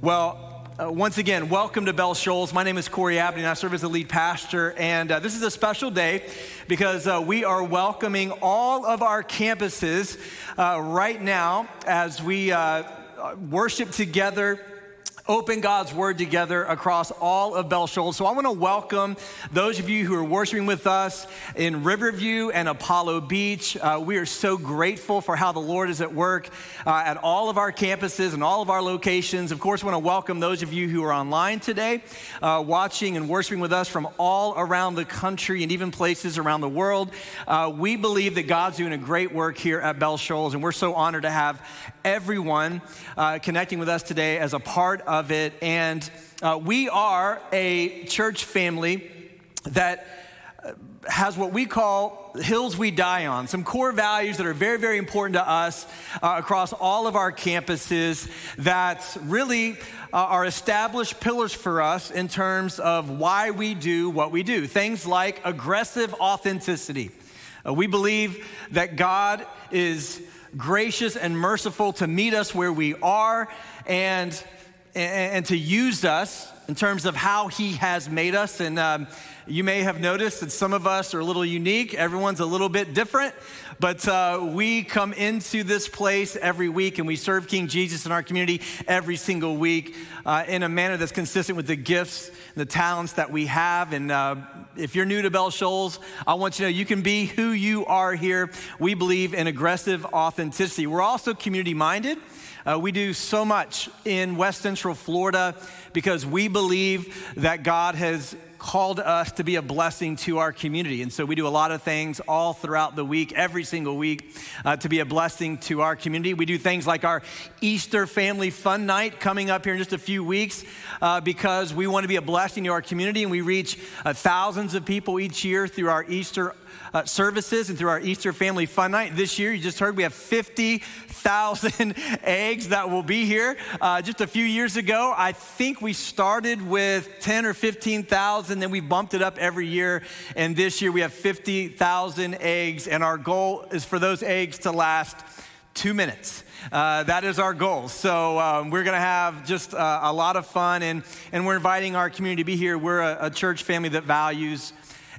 Well, uh, once again, welcome to Bell Shoals. My name is Corey Abney, and I serve as the lead pastor. And uh, this is a special day because uh, we are welcoming all of our campuses uh, right now as we uh, worship together open God's word together across all of Bell Shoals. So I want to welcome those of you who are worshiping with us in Riverview and Apollo Beach. Uh, we are so grateful for how the Lord is at work uh, at all of our campuses and all of our locations. Of course, I want to welcome those of you who are online today, uh, watching and worshiping with us from all around the country and even places around the world. Uh, we believe that God's doing a great work here at Bell Shoals, and we're so honored to have everyone uh, connecting with us today as a part of it. And uh, we are a church family that uh, has what we call hills we die on, some core values that are very, very important to us uh, across all of our campuses that really uh, are established pillars for us in terms of why we do what we do. Things like aggressive authenticity. Uh, we believe that God is gracious and merciful to meet us where we are and, and, to use us in terms of how he has made us. And um, you may have noticed that some of us are a little unique, everyone's a little bit different. But uh, we come into this place every week and we serve King Jesus in our community every single week uh, in a manner that's consistent with the gifts, and the talents that we have. And uh, if you're new to Bell Shoals, I want you to know you can be who you are here. We believe in aggressive authenticity. We're also community minded. Uh, we do so much in West Central Florida because we believe that God has called us to be a blessing to our community. And so we do a lot of things all throughout the week, every single week, uh, to be a blessing to our community. We do things like our Easter Family Fun Night coming up here in just a few weeks uh, because we want to be a blessing to our community and we reach uh, thousands of people each year through our Easter uh, services and through our Easter Family Fun Night. This year, you just heard we have 50,000 eggs that will be here. Uh, just a few years ago, I think we started with 10 or 15,000, then we bumped it up every year. And this year, we have 50,000 eggs, and our goal is for those eggs to last two minutes. Uh, that is our goal. So um, we're going to have just uh, a lot of fun, and, and we're inviting our community to be here. We're a, a church family that values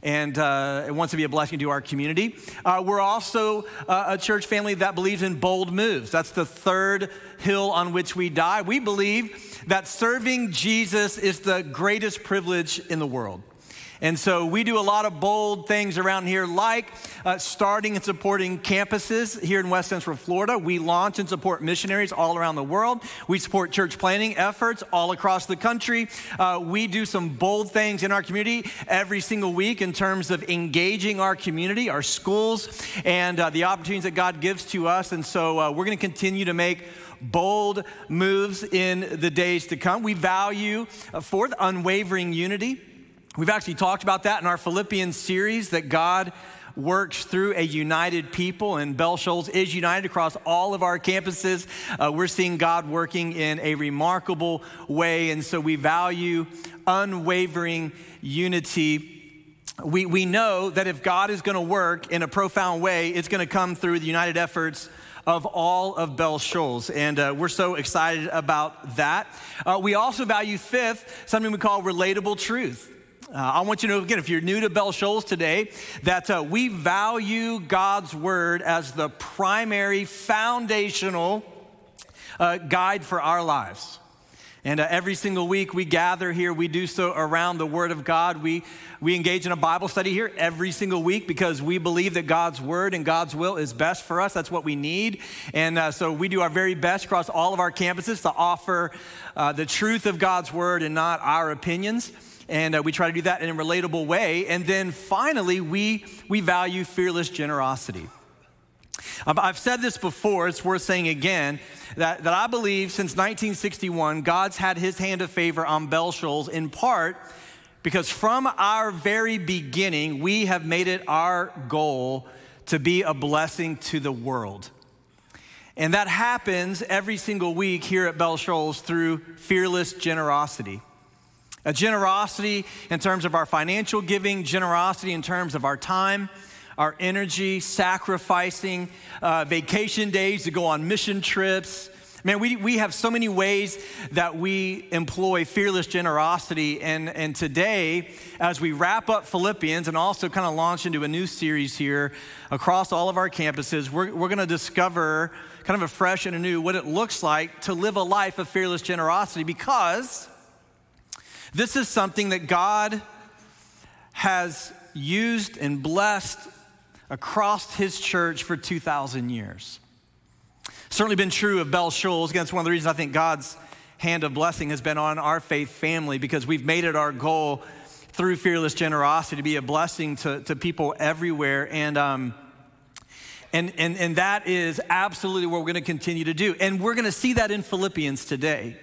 and uh, it wants to be a blessing to our community. Uh, we're also uh, a church family that believes in bold moves. That's the third hill on which we die. We believe that serving Jesus is the greatest privilege in the world. And so we do a lot of bold things around here, like uh, starting and supporting campuses here in West Central Florida. We launch and support missionaries all around the world. We support church planting efforts all across the country. Uh, we do some bold things in our community every single week in terms of engaging our community, our schools, and uh, the opportunities that God gives to us. And so uh, we're going to continue to make bold moves in the days to come. We value, uh, fourth, unwavering unity. We've actually talked about that in our Philippians series that God works through a united people, and Bell Shoals is united across all of our campuses. Uh, we're seeing God working in a remarkable way, and so we value unwavering unity. We, we know that if God is going to work in a profound way, it's going to come through the united efforts of all of Bell Shoals. And uh, we're so excited about that. Uh, we also value, fifth, something we call relatable truth. Uh, I want you to know, again, if you're new to Bell Shoals today, that uh, we value God's word as the primary foundational uh, guide for our lives. And uh, every single week we gather here, we do so around the Word of God. We, we engage in a Bible study here every single week because we believe that God's Word and God's will is best for us. That's what we need. And uh, so we do our very best across all of our campuses to offer uh, the truth of God's Word and not our opinions and uh, we try to do that in a relatable way. And then finally, we, we value fearless generosity. I've said this before, it's worth saying again that, that I believe since 1961, God's had his hand of favor on Bell Shoals in part because from our very beginning, we have made it our goal to be a blessing to the world. And that happens every single week here at Bell Shoals through fearless generosity. A generosity in terms of our financial giving, generosity in terms of our time, our energy, sacrificing uh, vacation days to go on mission trips, Man, we, we have so many ways that we employ fearless generosity. And, and today, as we wrap up Philippians and also kind of launch into a new series here across all of our campuses, we're, we're going to discover kind of afresh and anew what it looks like to live a life of fearless generosity because this is something that God has used and blessed across his church for 2,000 years. Certainly been true of Bell Shoals. Again, it's one of the reasons I think God's hand of blessing has been on our faith family because we've made it our goal through fearless generosity to be a blessing to, to people everywhere. And, um, and, and, and that is absolutely what we're going to continue to do. And we're going to see that in Philippians today.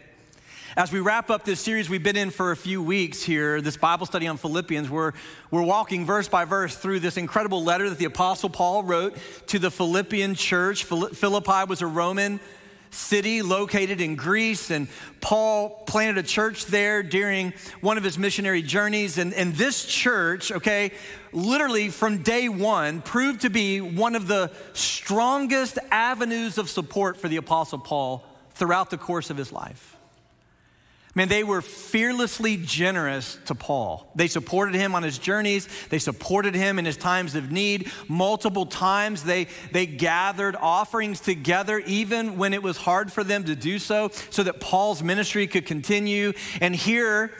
As we wrap up this series we've been in for a few weeks here, this Bible study on Philippians, we're, we're walking verse by verse through this incredible letter that the Apostle Paul wrote to the Philippian church. Philippi was a Roman city located in Greece, and Paul planted a church there during one of his missionary journeys. And, and this church, okay, literally from day one, proved to be one of the strongest avenues of support for the Apostle Paul throughout the course of his life. Man, they were fearlessly generous to Paul. They supported him on his journeys. They supported him in his times of need. Multiple times they, they gathered offerings together, even when it was hard for them to do so, so that Paul's ministry could continue. And here,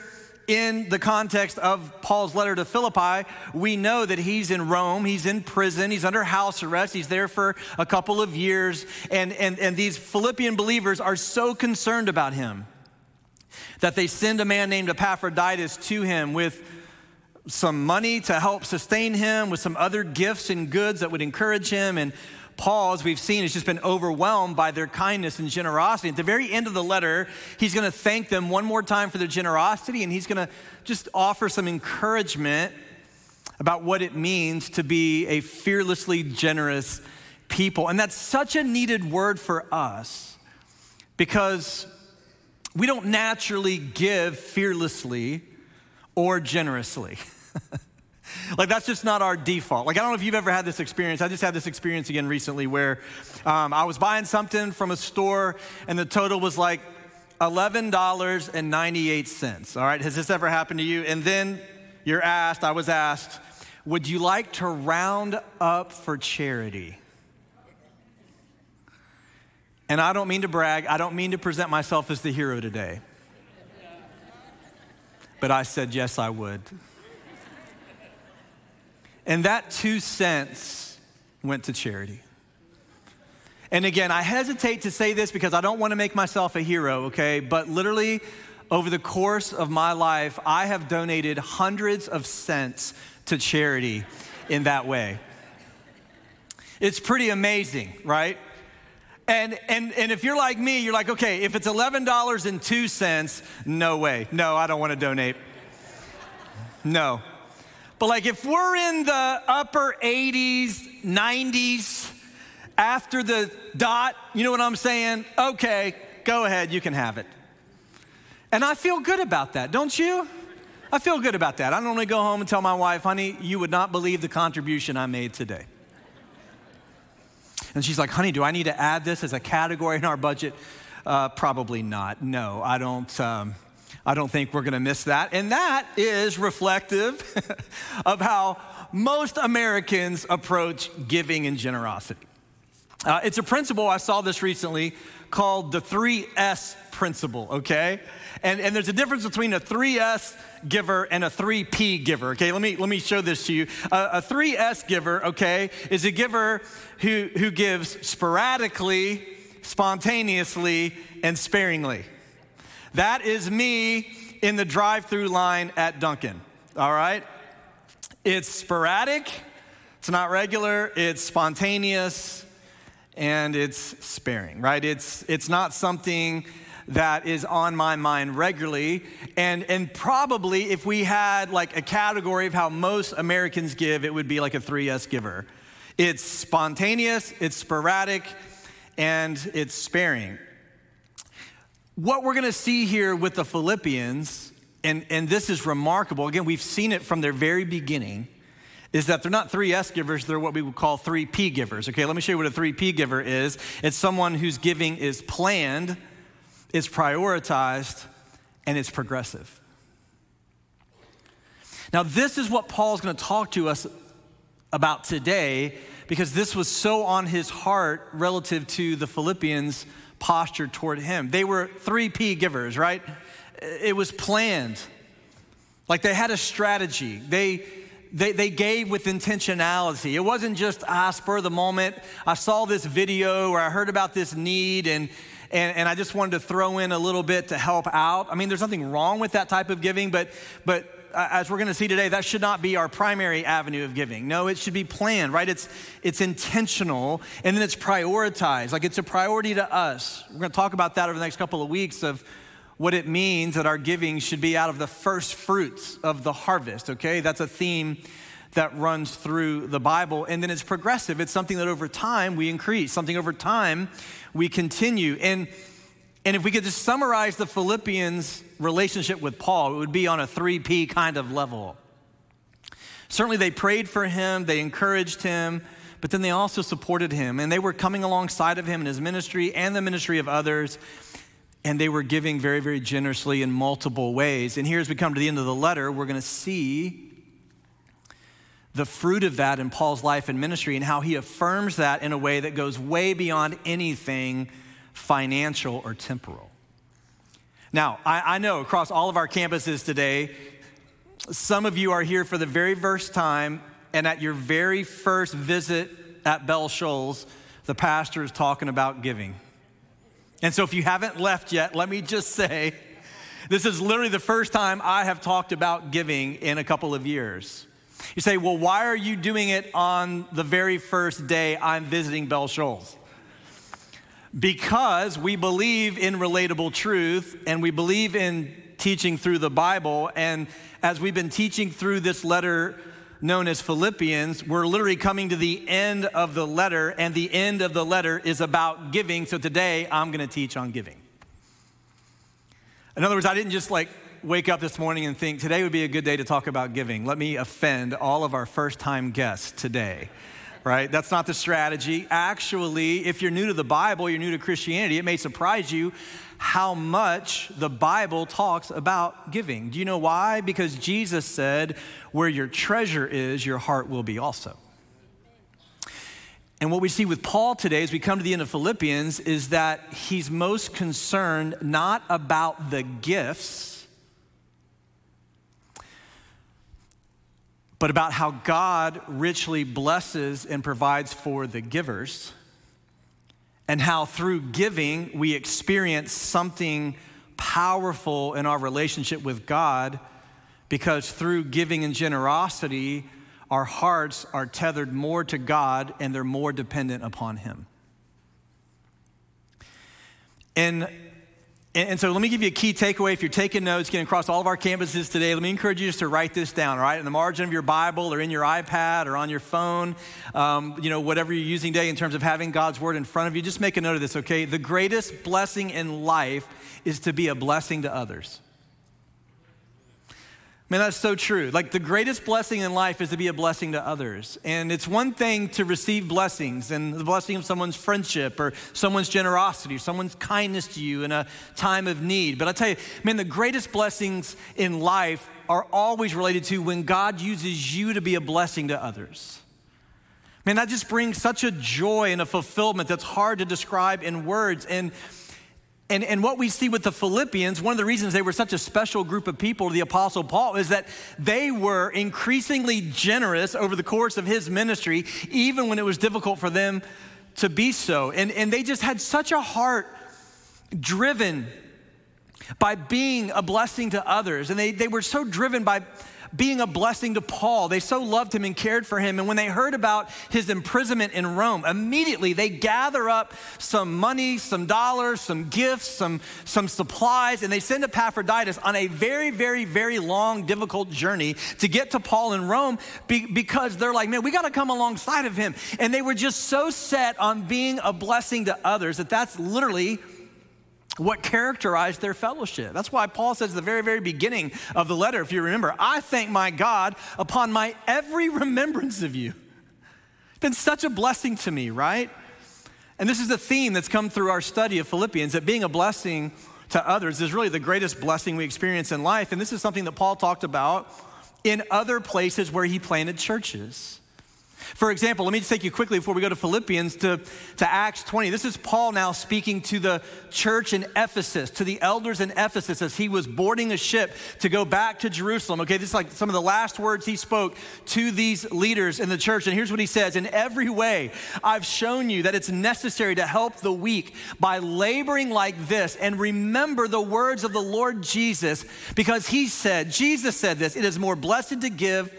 in the context of Paul's letter to Philippi, we know that he's in Rome, he's in prison, he's under house arrest, he's there for a couple of years, and, and, and these Philippian believers are so concerned about him that they send a man named Epaphroditus to him with some money to help sustain him, with some other gifts and goods that would encourage him. And Paul, as we've seen, has just been overwhelmed by their kindness and generosity. At the very end of the letter, he's going to thank them one more time for their generosity, and he's going to just offer some encouragement about what it means to be a fearlessly generous people. And that's such a needed word for us because we don't naturally give fearlessly or generously. like that's just not our default. Like I don't know if you've ever had this experience. I just had this experience again recently where um, I was buying something from a store and the total was like $11.98. All right, has this ever happened to you? And then you're asked, I was asked, would you like to round up for charity? And I don't mean to brag, I don't mean to present myself as the hero today. But I said, yes, I would. And that two cents went to charity. And again, I hesitate to say this because I don't want to make myself a hero, okay? But literally, over the course of my life, I have donated hundreds of cents to charity in that way. It's pretty amazing, right? And, and, and if you're like me, you're like, okay, if it's $11.02, no way. No, I don't want to donate. No. But like if we're in the upper 80s, 90s, after the dot, you know what I'm saying? Okay, go ahead, you can have it. And I feel good about that, don't you? I feel good about that. I normally go home and tell my wife, honey, you would not believe the contribution I made today. And she's like, honey, do I need to add this as a category in our budget? Uh, probably not. No, I don't. Um, I don't think we're going to miss that. And that is reflective of how most Americans approach giving and generosity. Uh, it's a principle, I saw this recently, called the 3S principle, okay? And, and there's a difference between a 3S giver and a 3P giver, okay? Let me, let me show this to you. Uh, a 3S giver, okay, is a giver who, who gives sporadically, spontaneously, and sparingly. That is me in the drive through line at Dunkin', all right? It's sporadic, it's not regular, it's spontaneous, and it's sparing, right? It's, it's not something that is on my mind regularly. And, and probably if we had like a category of how most Americans give, it would be like a 3S giver. It's spontaneous, it's sporadic, and it's sparing. What we're gonna see here with the Philippians, and, and this is remarkable, again, we've seen it from their very beginning, is that they're not three S givers, they're what we would call three P givers. Okay, let me show you what a three P giver is. It's someone whose giving is planned, it's prioritized, and it's progressive. Now, this is what Paul's going to talk to us about today because this was so on his heart relative to the Philippians' posture toward him. They were three P givers, right? It was planned. Like they had a strategy. They, they, they gave with intentionality. It wasn't just, ah, spur the moment. I saw this video or I heard about this need and, and, and I just wanted to throw in a little bit to help out. I mean, there's nothing wrong with that type of giving, but, but uh, as we're going to see today, that should not be our primary avenue of giving. No, it should be planned, right? It's, it's intentional and then it's prioritized. Like it's a priority to us. We're going to talk about that over the next couple of weeks of what it means that our giving should be out of the first fruits of the harvest, okay? That's a theme that runs through the Bible. And then it's progressive. It's something that over time we increase, something over time we continue. And, and if we could just summarize the Philippians' relationship with Paul, it would be on a 3P kind of level. Certainly, they prayed for him, they encouraged him, but then they also supported him. And they were coming alongside of him in his ministry and the ministry of others and they were giving very, very generously in multiple ways. And here, as we come to the end of the letter, we're going to see the fruit of that in Paul's life and ministry and how he affirms that in a way that goes way beyond anything financial or temporal. Now, I, I know across all of our campuses today, some of you are here for the very first time, and at your very first visit at Bell Shoals, the pastor is talking about giving. And so, if you haven't left yet, let me just say this is literally the first time I have talked about giving in a couple of years. You say, well, why are you doing it on the very first day I'm visiting Bell Shoals? Because we believe in relatable truth and we believe in teaching through the Bible. And as we've been teaching through this letter known as Philippians, we're literally coming to the end of the letter, and the end of the letter is about giving. So today I'm going to teach on giving. In other words, I didn't just like wake up this morning and think today would be a good day to talk about giving. Let me offend all of our first time guests today. Right? That's not the strategy. Actually, if you're new to the Bible, you're new to Christianity, it may surprise you how much the Bible talks about giving. Do you know why? Because Jesus said, Where your treasure is, your heart will be also. And what we see with Paul today as we come to the end of Philippians is that he's most concerned not about the gifts, but about how God richly blesses and provides for the givers and how through giving we experience something powerful in our relationship with God because through giving and generosity, our hearts are tethered more to God and they're more dependent upon Him. And and, so let me give you a key takeaway. If you're taking notes, getting across all of our campuses today, let me encourage you just to write this down, all right? In the margin of your Bible or in your iPad or on your phone, um, you know, whatever you're using today in terms of having God's Word in front of you, just make a note of this, okay? The greatest blessing in life is to be a blessing to others. Man, that's so true. Like the greatest blessing in life is to be a blessing to others. And it's one thing to receive blessings and the blessing of someone's friendship or someone's generosity, or someone's kindness to you in a time of need. But I tell you, man, the greatest blessings in life are always related to when God uses you to be a blessing to others. Man, that just brings such a joy and a fulfillment that's hard to describe in words. And and, and what we see with the Philippians, one of the reasons they were such a special group of people to the Apostle Paul is that they were increasingly generous over the course of his ministry, even when it was difficult for them to be so. And, and they just had such a heart driven by being a blessing to others. And they, they were so driven by being a blessing to Paul. They so loved him and cared for him. And when they heard about his imprisonment in Rome, immediately they gather up some money, some dollars, some gifts, some, some supplies, and they send Epaphroditus on a very, very, very long, difficult journey to get to Paul in Rome because they're like, man, we got to come alongside of him. And they were just so set on being a blessing to others that that's literally what characterized their fellowship. That's why Paul says at the very, very beginning of the letter, if you remember, I thank my God upon my every remembrance of you. It's been such a blessing to me, right? And this is a theme that's come through our study of Philippians that being a blessing to others is really the greatest blessing we experience in life. And this is something that Paul talked about in other places where he planted churches. For example, let me just take you quickly before we go to Philippians to, to Acts 20. This is Paul now speaking to the church in Ephesus, to the elders in Ephesus as he was boarding a ship to go back to Jerusalem. Okay, this is like some of the last words he spoke to these leaders in the church. And here's what he says In every way, I've shown you that it's necessary to help the weak by laboring like this. And remember the words of the Lord Jesus, because he said, Jesus said this, it is more blessed to give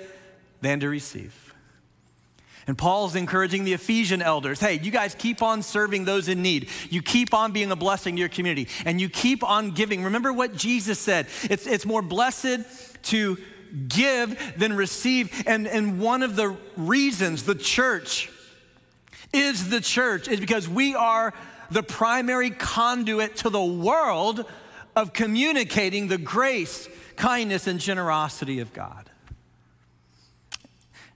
than to receive. And Paul's encouraging the Ephesian elders hey, you guys keep on serving those in need. You keep on being a blessing to your community, and you keep on giving. Remember what Jesus said it's, it's more blessed to give than receive. And, and one of the reasons the church is the church is because we are the primary conduit to the world of communicating the grace, kindness, and generosity of God.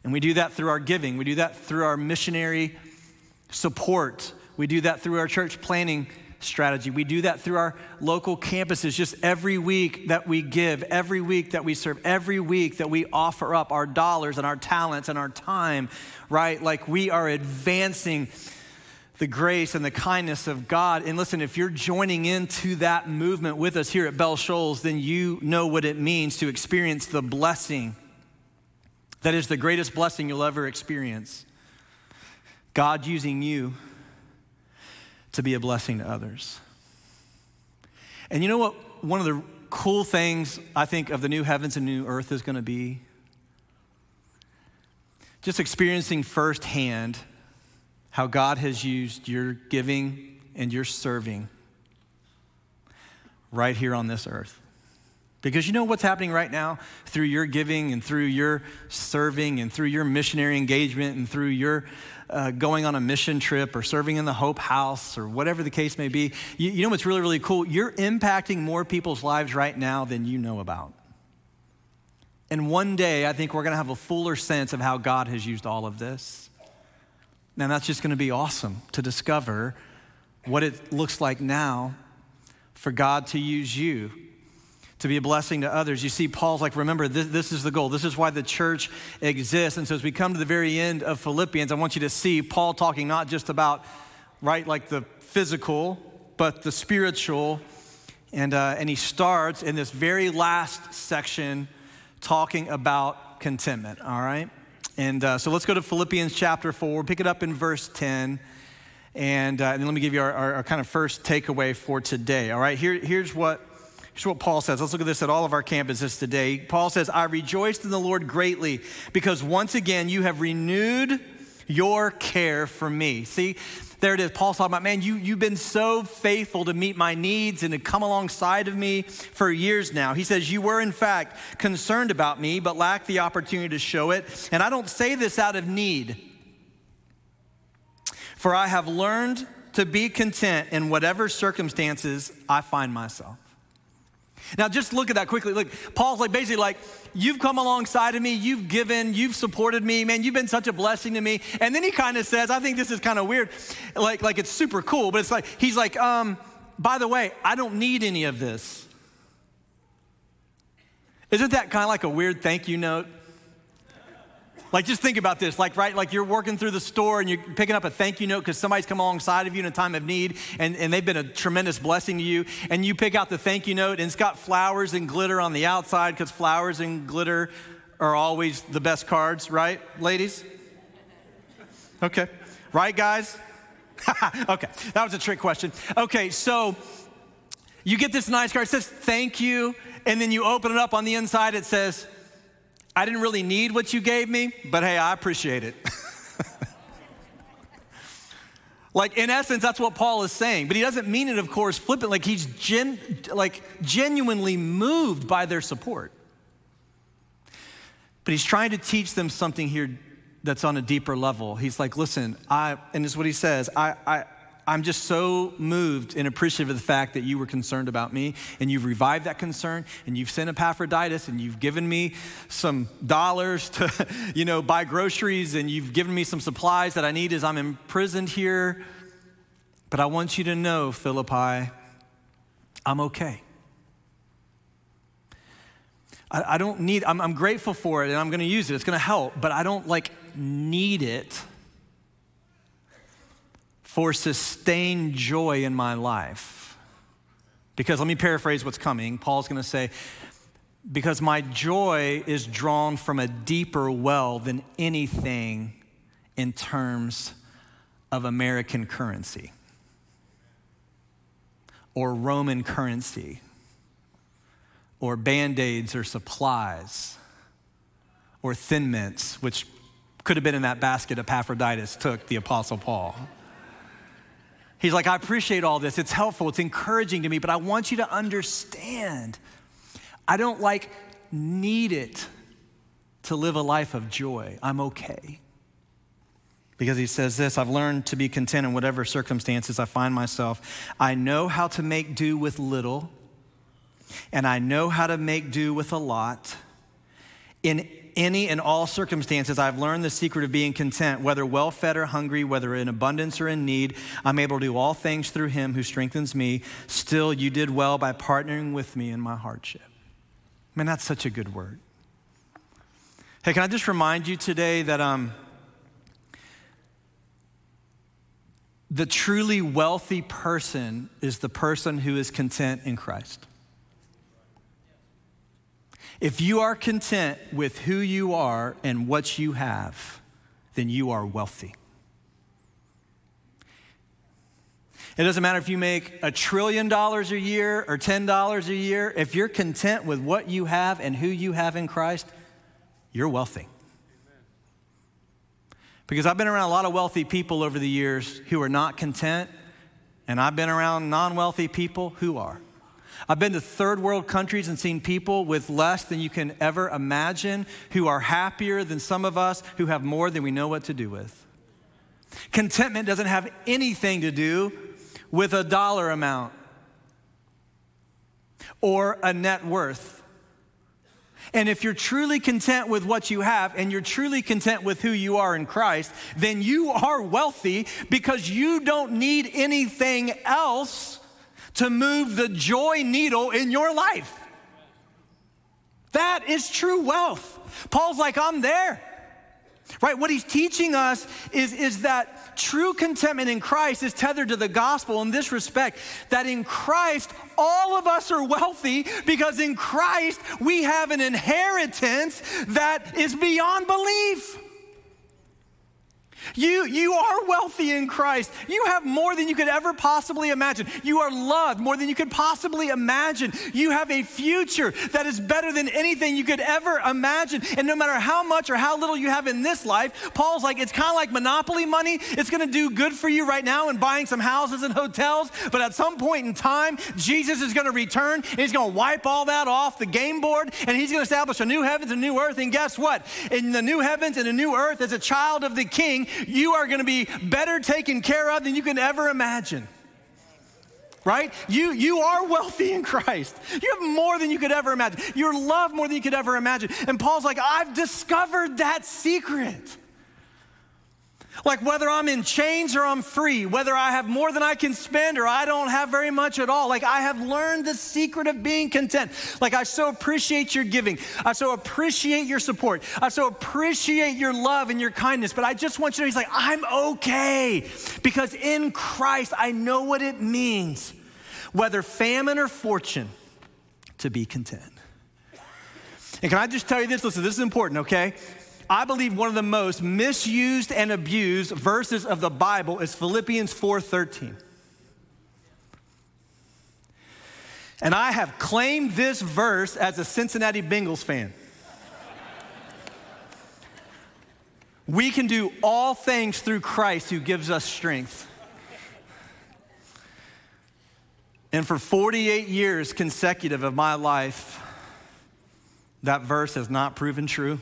And we do that through our giving, we do that through our missionary support, we do that through our church planting strategy. We do that through our local campuses just every week that we give, every week that we serve, every week that we offer up our dollars and our talents and our time, right? Like we are advancing the grace and the kindness of God. And listen, if you're joining into that movement with us here at Bell Shoals, then you know what it means to experience the blessing that is the greatest blessing you'll ever experience. God using you to be a blessing to others. And you know what? One of the cool things I think of the new heavens and new earth is going to be just experiencing firsthand how God has used your giving and your serving right here on this earth. Because you know what's happening right now through your giving and through your serving and through your missionary engagement and through your uh, going on a mission trip or serving in the Hope House or whatever the case may be. You, you know what's really, really cool? You're impacting more people's lives right now than you know about. And one day, I think we're going to have a fuller sense of how God has used all of this. And that's just going to be awesome to discover what it looks like now for God to use you to be a blessing to others. You see, Paul's like, remember, this, this, is the goal. This is why the church exists. And so as we come to the very end of Philippians, I want you to see Paul talking not just about, right, like the physical, but the spiritual. And, uh, and he starts in this very last section talking about contentment, all right? And uh, so let's go to Philippians chapter 4, pick it up in verse 10. And, uh, and let me give you our, our, our kind of first takeaway for today, all right? Here, here's what Here's what Paul says. Let's look at this at all of our campuses today. Paul says, I rejoiced in the Lord greatly because once again you have renewed your care for me. See, there it is. Paul's talking about, man, you, you've been so faithful to meet my needs and to come alongside of me for years now. He says, You were, in fact, concerned about me, but lacked the opportunity to show it. And I don't say this out of need, for I have learned to be content in whatever circumstances I find myself. Now, just look at that quickly. Look, Paul's like basically like, You've come alongside of me, you've given, you've supported me, man, you've been such a blessing to me. And then he kind of says, I think this is kind of weird, like, like it's super cool, but it's like, he's like, um, by the way, I don't need any of this. Isn't that kind of like a weird thank you note? Like, just think about this. Like, right, like you're working through the store and you're picking up a thank you note because somebody's come alongside of you in a time of need and, and they've been a tremendous blessing to you. And you pick out the thank you note and it's got flowers and glitter on the outside because flowers and glitter are always the best cards, right, ladies? Okay. Right, guys? okay, that was a trick question. Okay, so you get this nice card. It says thank you. And then you open it up on the inside, it says, I didn't really need what you gave me, but hey, I appreciate it. like in essence, that's what Paul is saying, but he doesn't mean it, of course, flippant. Like he's gen, like genuinely moved by their support. But he's trying to teach them something here that's on a deeper level. He's like, listen, I, and this is what he says, I, I, I'm just so moved and appreciative of the fact that you were concerned about me and you've revived that concern and you've sent Epaphroditus and you've given me some dollars to, you know, buy groceries and you've given me some supplies that I need as I'm imprisoned here. But I want you to know, Philippi, I'm okay. I, I don't need, I'm, I'm grateful for it and I'm going to use it. It's going to help, but I don't like need it for sustained joy in my life. Because let me paraphrase what's coming. Paul's going to say, because my joy is drawn from a deeper well than anything in terms of American currency or Roman currency or band aids or supplies or thin mints, which could have been in that basket Epaphroditus took the Apostle Paul. He's like, I appreciate all this. It's helpful, it's encouraging to me, but I want you to understand I don't like need it to live a life of joy. I'm okay. Because he says this I've learned to be content in whatever circumstances I find myself. I know how to make do with little, and I know how to make do with a lot. In any and all circumstances, I've learned the secret of being content, whether well fed or hungry, whether in abundance or in need. I'm able to do all things through him who strengthens me. Still, you did well by partnering with me in my hardship. Man, that's such a good word. Hey, can I just remind you today that um, the truly wealthy person is the person who is content in Christ. If you are content with who you are and what you have, then you are wealthy. It doesn't matter if you make a trillion dollars a year or $10 a year. If you're content with what you have and who you have in Christ, you're wealthy. Because I've been around a lot of wealthy people over the years who are not content, and I've been around non wealthy people who are. I've been to third world countries and seen people with less than you can ever imagine who are happier than some of us who have more than we know what to do with. Contentment doesn't have anything to do with a dollar amount or a net worth. And if you're truly content with what you have and you're truly content with who you are in Christ, then you are wealthy because you don't need anything else to move the joy needle in your life. That is true wealth. Paul's like, I'm there. Right? What he's teaching us is, is that true contentment in Christ is tethered to the gospel in this respect that in Christ, all of us are wealthy because in Christ we have an inheritance that is beyond belief. You, you are wealthy in Christ. You have more than you could ever possibly imagine. You are loved more than you could possibly imagine. You have a future that is better than anything you could ever imagine. And no matter how much or how little you have in this life, Paul's like, it's kind of like monopoly money. It's going to do good for you right now in buying some houses and hotels. But at some point in time, Jesus is going to return and he's going to wipe all that off the game board and he's going to establish a new heavens and new earth. And guess what? In the new heavens and a new earth, as a child of the king, you are going to be better taken care of than you can ever imagine. Right? You, you are wealthy in Christ. You have more than you could ever imagine. You're loved more than you could ever imagine. And Paul's like, I've discovered that secret. Like whether I'm in chains or I'm free, whether I have more than I can spend or I don't have very much at all. Like I have learned the secret of being content. Like I so appreciate your giving. I so appreciate your support. I so appreciate your love and your kindness. But I just want you to know, he's like, I'm okay because in Christ I know what it means, whether famine or fortune, to be content. And can I just tell you this? Listen, this is important, okay? I believe one of the most misused and abused verses of the Bible is Philippians 4:13. And I have claimed this verse as a Cincinnati Bengals fan. we can do all things through Christ who gives us strength. And for 48 years consecutive of my life, that verse has not proven true.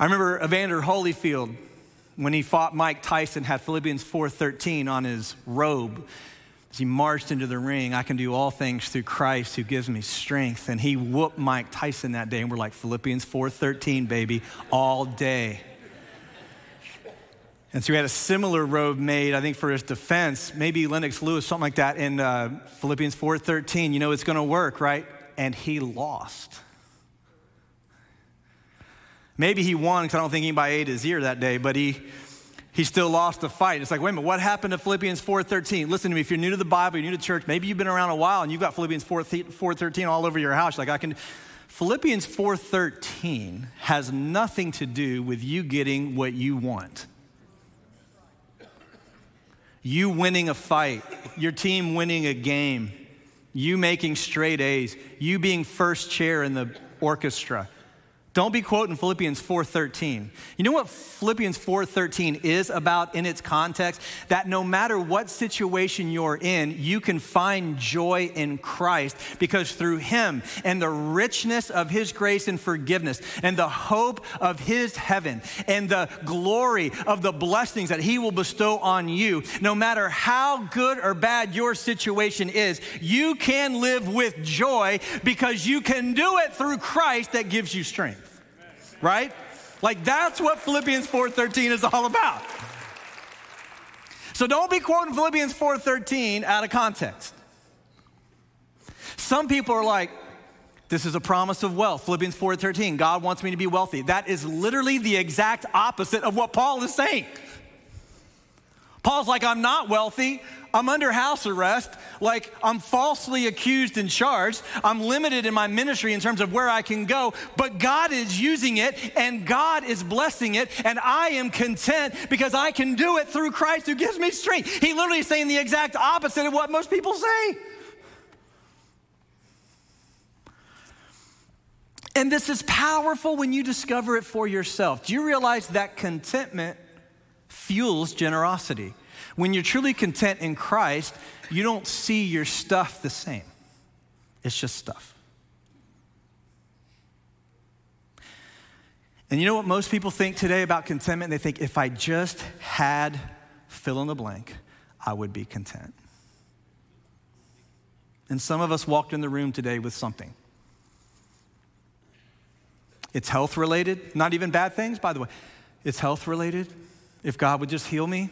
I remember Evander Holyfield when he fought Mike Tyson, had Philippians 4:13 on his robe. As he marched into the ring, I can do all things through Christ who gives me strength. And he whooped Mike Tyson that day, and we're like Philippians 4:13, baby, all day. And so he had a similar robe made, I think, for his defense, maybe Lennox Lewis, something like that, in uh, Philippians 4:13. You know it's going to work, right? And he lost. Maybe he won because I don't think anybody ate his ear that day, but he, he still lost the fight. It's like, wait a minute, what happened to Philippians 4.13? Listen to me, if you're new to the Bible, you're new to church, maybe you've been around a while and you've got Philippians 4.13 all over your house. Like I can, Philippians 4.13 has nothing to do with you getting what you want. You winning a fight, your team winning a game, you making straight A's, you being first chair in the orchestra don't be quoting Philippians 4:13. You know what Philippians 4:13 is about in its context? That no matter what situation you're in, you can find joy in Christ because through him and the richness of his grace and forgiveness and the hope of his heaven and the glory of the blessings that he will bestow on you, no matter how good or bad your situation is, you can live with joy because you can do it through Christ that gives you strength right? Like that's what Philippians 4:13 is all about. So don't be quoting Philippians 4:13 out of context. Some people are like, this is a promise of wealth. Philippians 4:13, God wants me to be wealthy. That is literally the exact opposite of what Paul is saying. Paul's like, I'm not wealthy. I'm under house arrest. Like, I'm falsely accused and charged. I'm limited in my ministry in terms of where I can go, but God is using it and God is blessing it, and I am content because I can do it through Christ who gives me strength. He literally is saying the exact opposite of what most people say. And this is powerful when you discover it for yourself. Do you realize that contentment fuels generosity? When you're truly content in Christ, you don't see your stuff the same. It's just stuff. And you know what most people think today about contentment? They think if I just had fill in the blank, I would be content. And some of us walked in the room today with something. It's health related, not even bad things, by the way. It's health related. If God would just heal me,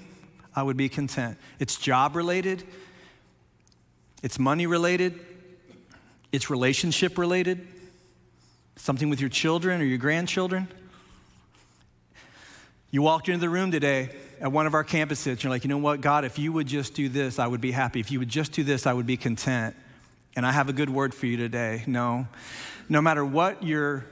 I would be content. It's job related, it's money related, it's relationship related, something with your children or your grandchildren. You walked into the room today at one of our campuses, and you're like, you know what, God, if you would just do this, I would be happy. If you would just do this, I would be content. And I have a good word for you today. No, no matter what your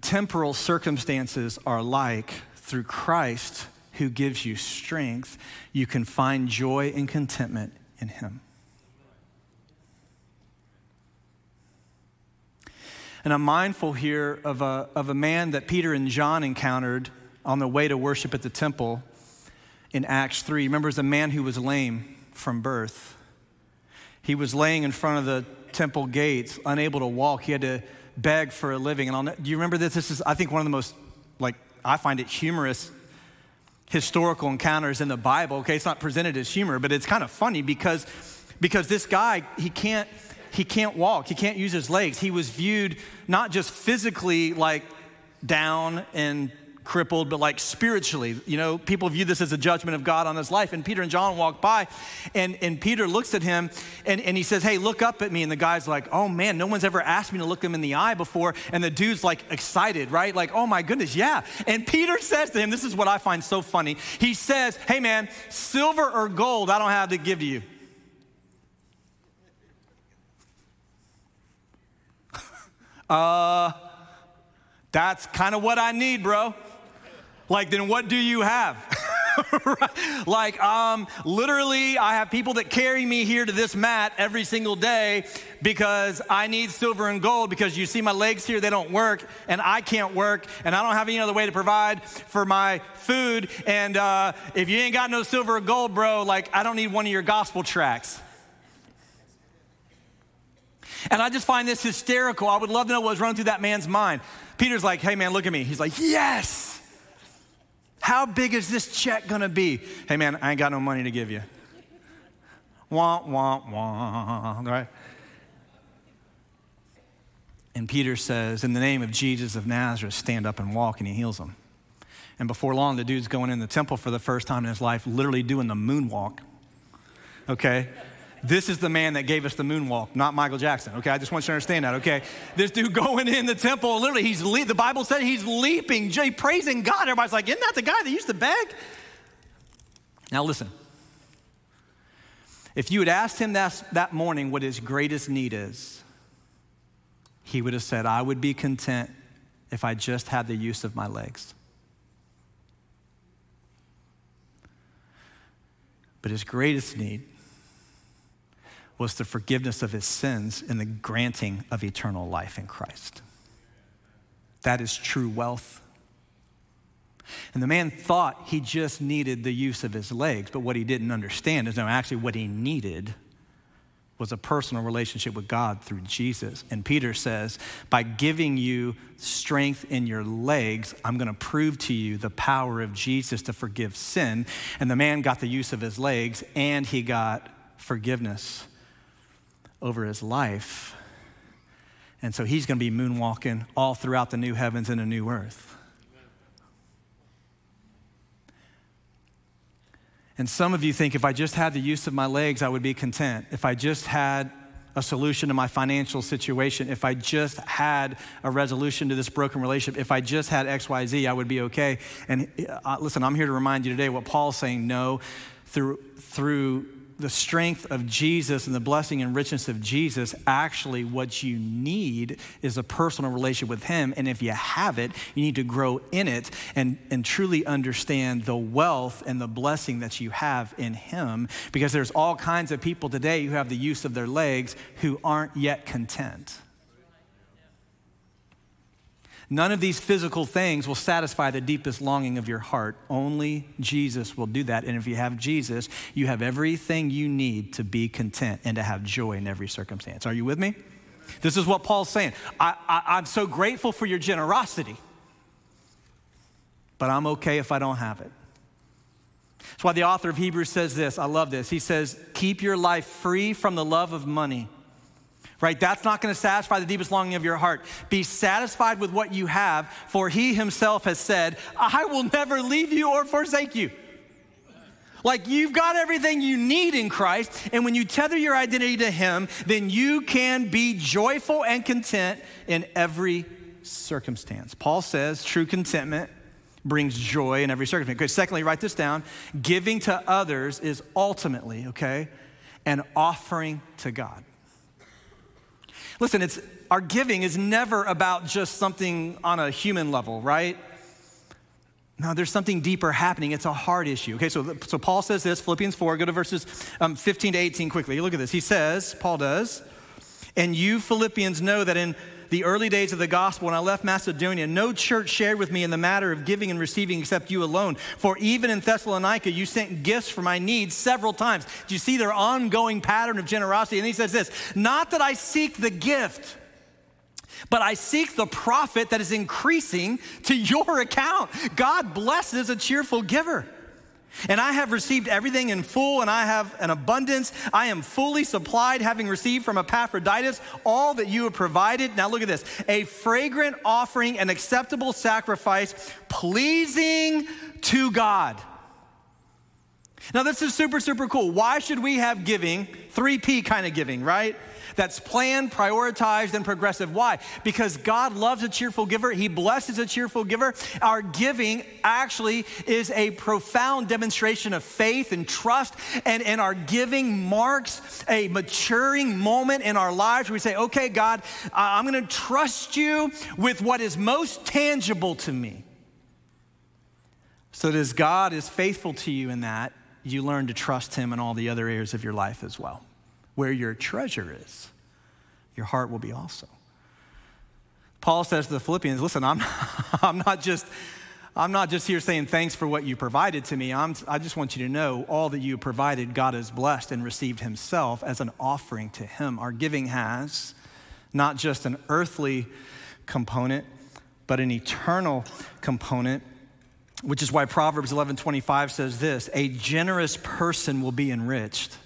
temporal circumstances are like, through Christ, who gives you strength, you can find joy and contentment in Him. And I'm mindful here of a, of a man that Peter and John encountered on the way to worship at the temple in Acts 3. Remember, it a man who was lame from birth. He was laying in front of the temple gates, unable to walk. He had to beg for a living. And I'll, do you remember this? This is, I think, one of the most, like, I find it humorous historical encounters in the Bible. Okay, it's not presented as humor, but it's kind of funny because, because this guy, he can't, he can't walk, he can't use his legs. He was viewed not just physically like down and crippled, but like spiritually. You know, people view this as a judgment of God on his life. And Peter and John walk by, and, and Peter looks at him and, and he says, Hey, look up at me. And the guy's like, Oh man, no one's ever asked me to look him in the eye before. And the dude's like excited, right? Like, Oh my goodness, yeah. And Peter says to him, This is what I find so funny. He says, Hey man, silver or gold, I don't have to give to you. uh, that's kind of what I need, bro. Like, then what do you have? like, um, literally, I have people that carry me here to this mat every single day because I need silver and gold because you see my legs here, they don't work, and I can't work, and I don't have any other way to provide for my food. And uh, if you ain't got no silver or gold, bro, like, I don't need one of your gospel tracks. And I just find this hysterical. I would love to know what was running through that man's mind. Peter's like, hey, man, look at me. He's like, yes. How big is this check gonna be? Hey man, I ain't got no money to give you. Wah, wah, wah, right? And Peter says, In the name of Jesus of Nazareth, stand up and walk, and he heals him. And before long, the dude's going in the temple for the first time in his life, literally doing the moonwalk. Okay? This is the man that gave us the moonwalk, not Michael Jackson. Okay, I just want you to understand that. Okay, this dude going in the temple, literally, he's le- the Bible said he's leaping, Jay praising God. Everybody's like, "Isn't that the guy that used to beg?" Now listen. If you had asked him that, that morning what his greatest need is, he would have said, I would be content if I just had the use of my legs. But his greatest need was the forgiveness of his sins and the granting of eternal life in Christ. That is true wealth. And the man thought he just needed the use of his legs, but what he didn't understand is no, actually, what he needed was a personal relationship with God through Jesus. And Peter says, by giving you strength in your legs, I'm going to prove to you the power of Jesus to forgive sin. And the man got the use of his legs and he got forgiveness over his life. And so he's going to be moonwalking all throughout the new heavens and a new earth. And some of you think if I just had the use of my legs, I would be content. If I just had a solution to my financial situation, if I just had a resolution to this broken relationship, if I just had XYZ, I would be okay. And uh, listen, I'm here to remind you today what Paul's saying no, through, through the strength of Jesus and the blessing and richness of Jesus, actually, what you need is a personal relationship with Him. And if you have it, you need to grow in it and, and truly understand the wealth and the blessing that you have in Him. Because there's all kinds of people today who have the use of their legs who aren't yet content. None of these physical things will satisfy the deepest longing of your heart. Only Jesus will do that. And if you have Jesus, you have everything you need to be content and to have joy in every circumstance. Are you with me? This is what Paul's saying. I, am so grateful for your generosity, but I'm okay if I don't have it. That's why the author of Hebrews says this. I love this. He says, Keep your life free from the love of money right? That's not going to satisfy the deepest longing of your heart. Be satisfied with what you have, for he himself has said, I will never leave you or forsake you. Like you've got everything you need in Christ, and when you tether your identity to him, then you can be joyful and content in every circumstance. Paul says true contentment brings joy in every circumstance. Okay, secondly, write this down. Giving to others is ultimately, okay, an offering to God. Listen, it's, our giving is never about just something on a human level, right? No, there's something deeper happening. It's a heart issue. Okay, so, so Paul says this, Philippians 4, go to verses um, 15 to 18 quickly. Look at this. He says, Paul does, and you Philippians know that in the early days of the gospel, when I left Macedonia, no church shared with me in the matter of giving and receiving except you alone. For even in Thessalonica, you sent gifts for my needs several times. Do you see their ongoing pattern of generosity? And he says this Not that I seek the gift. But I seek the profit that is increasing to your account. God blesses a cheerful giver. And I have received everything in full, and I have an abundance. I am fully supplied, having received from Epaphroditus all that you have provided. Now, look at this a fragrant offering, an acceptable sacrifice, pleasing to God. Now, this is super, super cool. Why should we have giving? 3P kind of giving, right? That's planned, prioritized, and progressive. Why? Because God loves a cheerful giver, He blesses a cheerful giver. Our giving actually is a profound demonstration of faith and trust, and, and our giving marks a maturing moment in our lives where we say, okay, God, I'm gonna trust you with what is most tangible to me. So that as God is faithful to you in that, you learn to trust Him in all the other areas of your life as well. Where your treasure is, your heart will be also. Paul says to the Philippians, listen, I'm, I'm not just. I'm not just here saying thanks for what you provided to me. I'm, I just want you to know all that you provided, God has blessed and received Himself as an offering to Him. Our giving has not just an earthly component, but an eternal component which is why Proverbs 11:25 says this, a generous person will be enriched.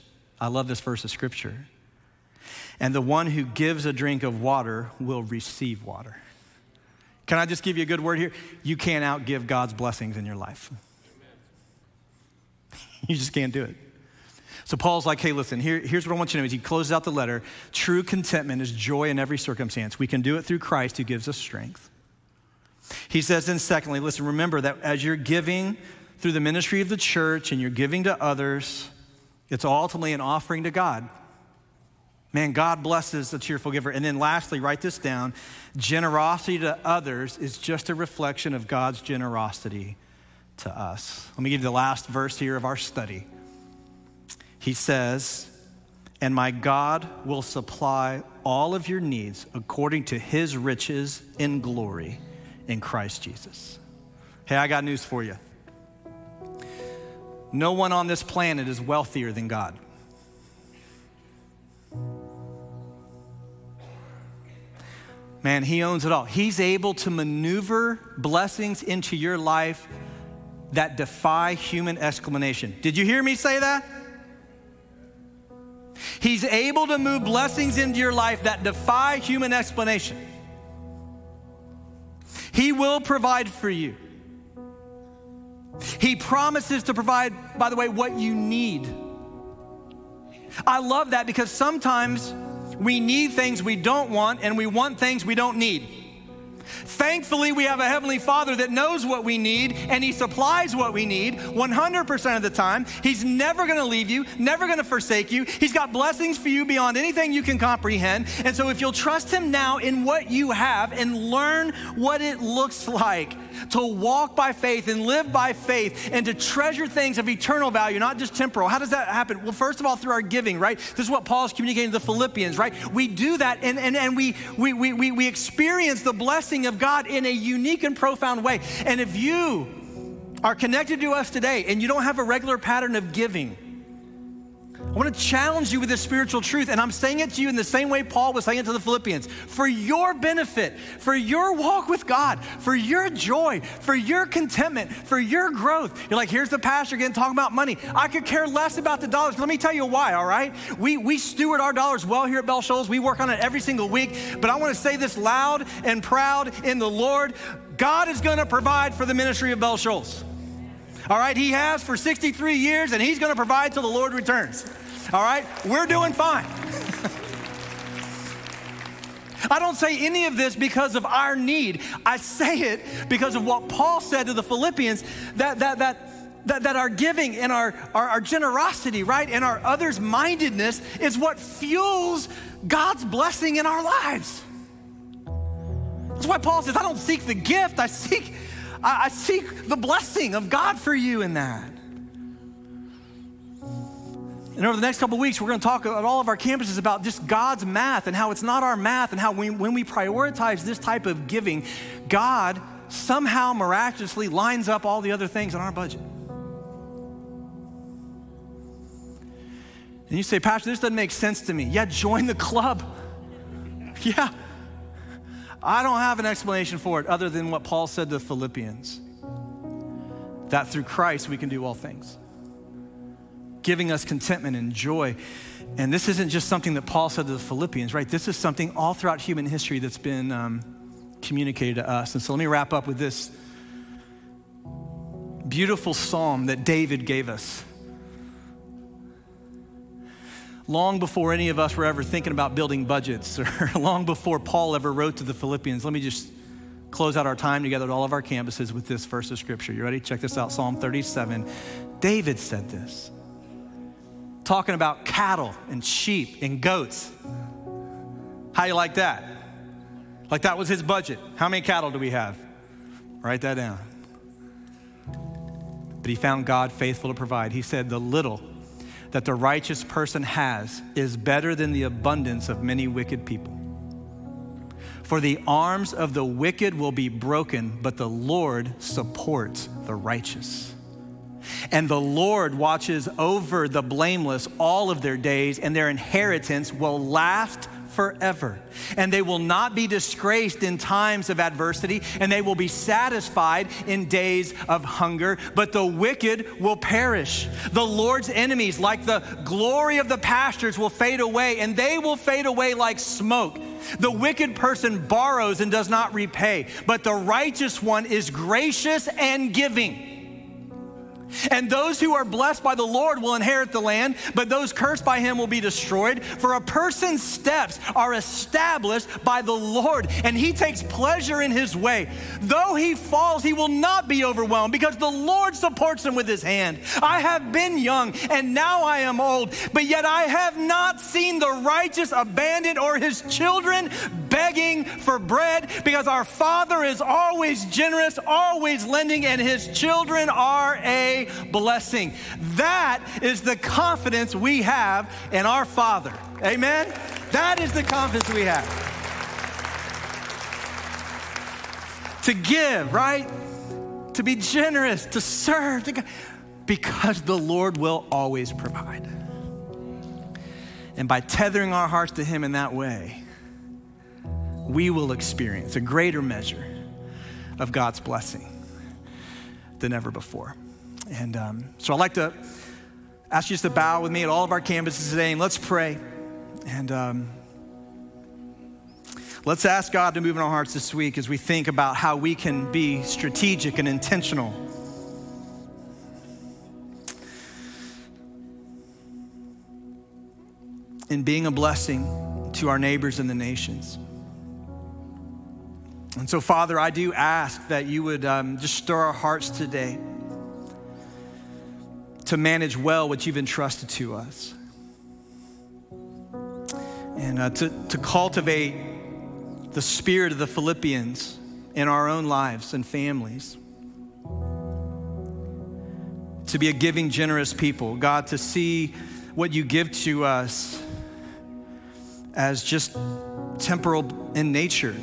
I love this verse of scripture. And the one who gives a drink of water will receive water. Can I just give you a good word here? You can't outgive God's blessings in your life. You just can't do it. So Paul's like, hey, listen, here, here's what I want you to know. As he closes out the letter, true contentment is joy in every circumstance. We can do it through Christ who gives us strength. He says, then secondly, listen, remember that as you're giving through the ministry of the church and you're giving to others, it's ultimately an offering to God. Man, God blesses the cheerful giver. And then lastly, write this down generosity to others is just a reflection of God's generosity to us. Let me give you the last verse here of our study. He says, And my God will supply all of your needs according to his riches in glory in Christ Jesus. Hey, I got news for you. No one on this planet is wealthier than God. Man, He owns it all. He's able to maneuver blessings into your life that defy human explanation. Did you hear me say that? He's able to move blessings into your life that defy human explanation. He will provide for you. He promises to provide, by the way, what you need. I love that because sometimes we need things we don't want and we want things we don't need. Thankfully, we have a Heavenly Father that knows what we need and He supplies what we need 100% of the time. He's never gonna leave you, never gonna forsake you. He's got blessings for you beyond anything you can comprehend. And so, if you'll trust Him now in what you have and learn what it looks like to walk by faith and live by faith and to treasure things of eternal value, not just temporal. How does that happen? Well, first of all, through our giving, right? This is what Paul's communicating to the Philippians, right? We do that and, and, and we, we, we, we experience the blessing of God in a unique and profound way. And if you are connected to us today and you don't have a regular pattern of giving, I want to challenge you with this spiritual truth, and I'm saying it to you in the same way Paul was saying it to the Philippians. For your benefit, for your walk with God, for your joy, for your contentment, for your growth. You're like, here's the pastor again talking about money. I could care less about the dollars. Let me tell you why, all right? We, we steward our dollars well here at Bell Shoals. We work on it every single week. But I want to say this loud and proud in the Lord God is going to provide for the ministry of Bell Shoals. All right, He has for 63 years, and He's going to provide till the Lord returns. All right? We're doing fine. I don't say any of this because of our need. I say it because of what Paul said to the Philippians that, that, that, that, that our giving and our, our, our generosity, right, and our others mindedness is what fuels God's blessing in our lives. That's why Paul says, I don't seek the gift, I seek, I, I seek the blessing of God for you in that. And over the next couple weeks, we're going to talk at all of our campuses about just God's math and how it's not our math and how we, when we prioritize this type of giving, God somehow miraculously lines up all the other things in our budget. And you say, Pastor, this doesn't make sense to me. Yeah, join the club. Yeah. I don't have an explanation for it other than what Paul said to the Philippians that through Christ we can do all things giving us contentment and joy. And this isn't just something that Paul said to the Philippians, right? This is something all throughout human history that's been um, communicated to us. And so let me wrap up with this beautiful psalm that David gave us. Long before any of us were ever thinking about building budgets, or long before Paul ever wrote to the Philippians, let me just close out our time together at all of our campuses with this verse of scripture. You ready? Check this out Psalm 37. David said this talking about cattle and sheep and goats. How you like that? Like that was his budget. How many cattle do we have? Write that down. But he found God faithful to provide. He said, The little that the righteous person has is better than the abundance of many wicked people. For the arms of the wicked will be broken, but the Lord supports the righteous. And the Lord watches over the blameless all of their days, and their inheritance will last forever. And they will not be disgraced in times of adversity, and they will be satisfied in days of hunger. But the wicked will perish. The Lord's enemies, like the glory of the pastures, will fade away, and they will fade away like smoke. The wicked person borrows and does not repay, but the righteous one is gracious and giving. And those who are blessed by the Lord will inherit the land, but those cursed by him will be destroyed. For a person's steps are established by the Lord, and he takes pleasure in his way. Though he falls, he will not be overwhelmed, because the Lord supports him with his hand. I have been young, and now I am old, but yet I have not seen the righteous abandoned or his children begging for bread, because our Father is always generous, always lending, and his children are a blessing. That is the confidence we have in our Father. Amen? That is the confidence we have. To give, right? To be generous, to serve, to because the Lord will always provide. And by tethering our hearts to Him in that way, we will experience a greater measure of God's blessing than ever before. And um, so I'd like to ask you just to bow with me at all of our campuses today and let's pray. And um, let's ask God to move in our hearts this week as we think about how we can be strategic and intentional. In being a blessing to our neighbors and the nations. And so, Father, I do ask that you would um, just stir our hearts today to manage well what you've entrusted to us. And uh, to, to cultivate the spirit of the Philippians in our own lives and families. To be a giving, generous people. God, to see what you give to us as just temporal in nature.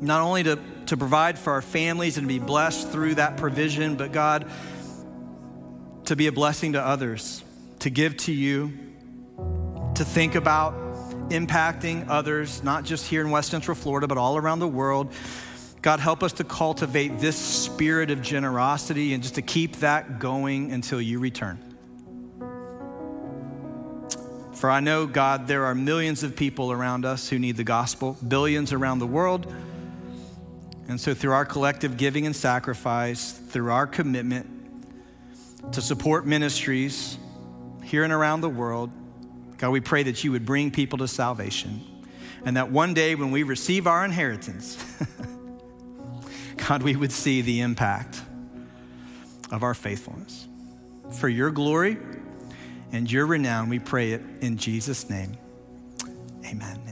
Not only to, to provide for our families and be blessed through that provision, but God, to be a blessing to others, to give to you, to think about impacting others, not just here in West Central Florida, but all around the world. God, help us to cultivate this spirit of generosity and just to keep that going until you return. For I know, God, there are millions of people around us who need the gospel, billions around the world. And so, through our collective giving and sacrifice, through our commitment, to support ministries here and around the world. God, we pray that you would bring people to salvation and that one day when we receive our inheritance, God, we would see the impact of our faithfulness. For your glory and your renown, we pray it in Jesus' name. Amen.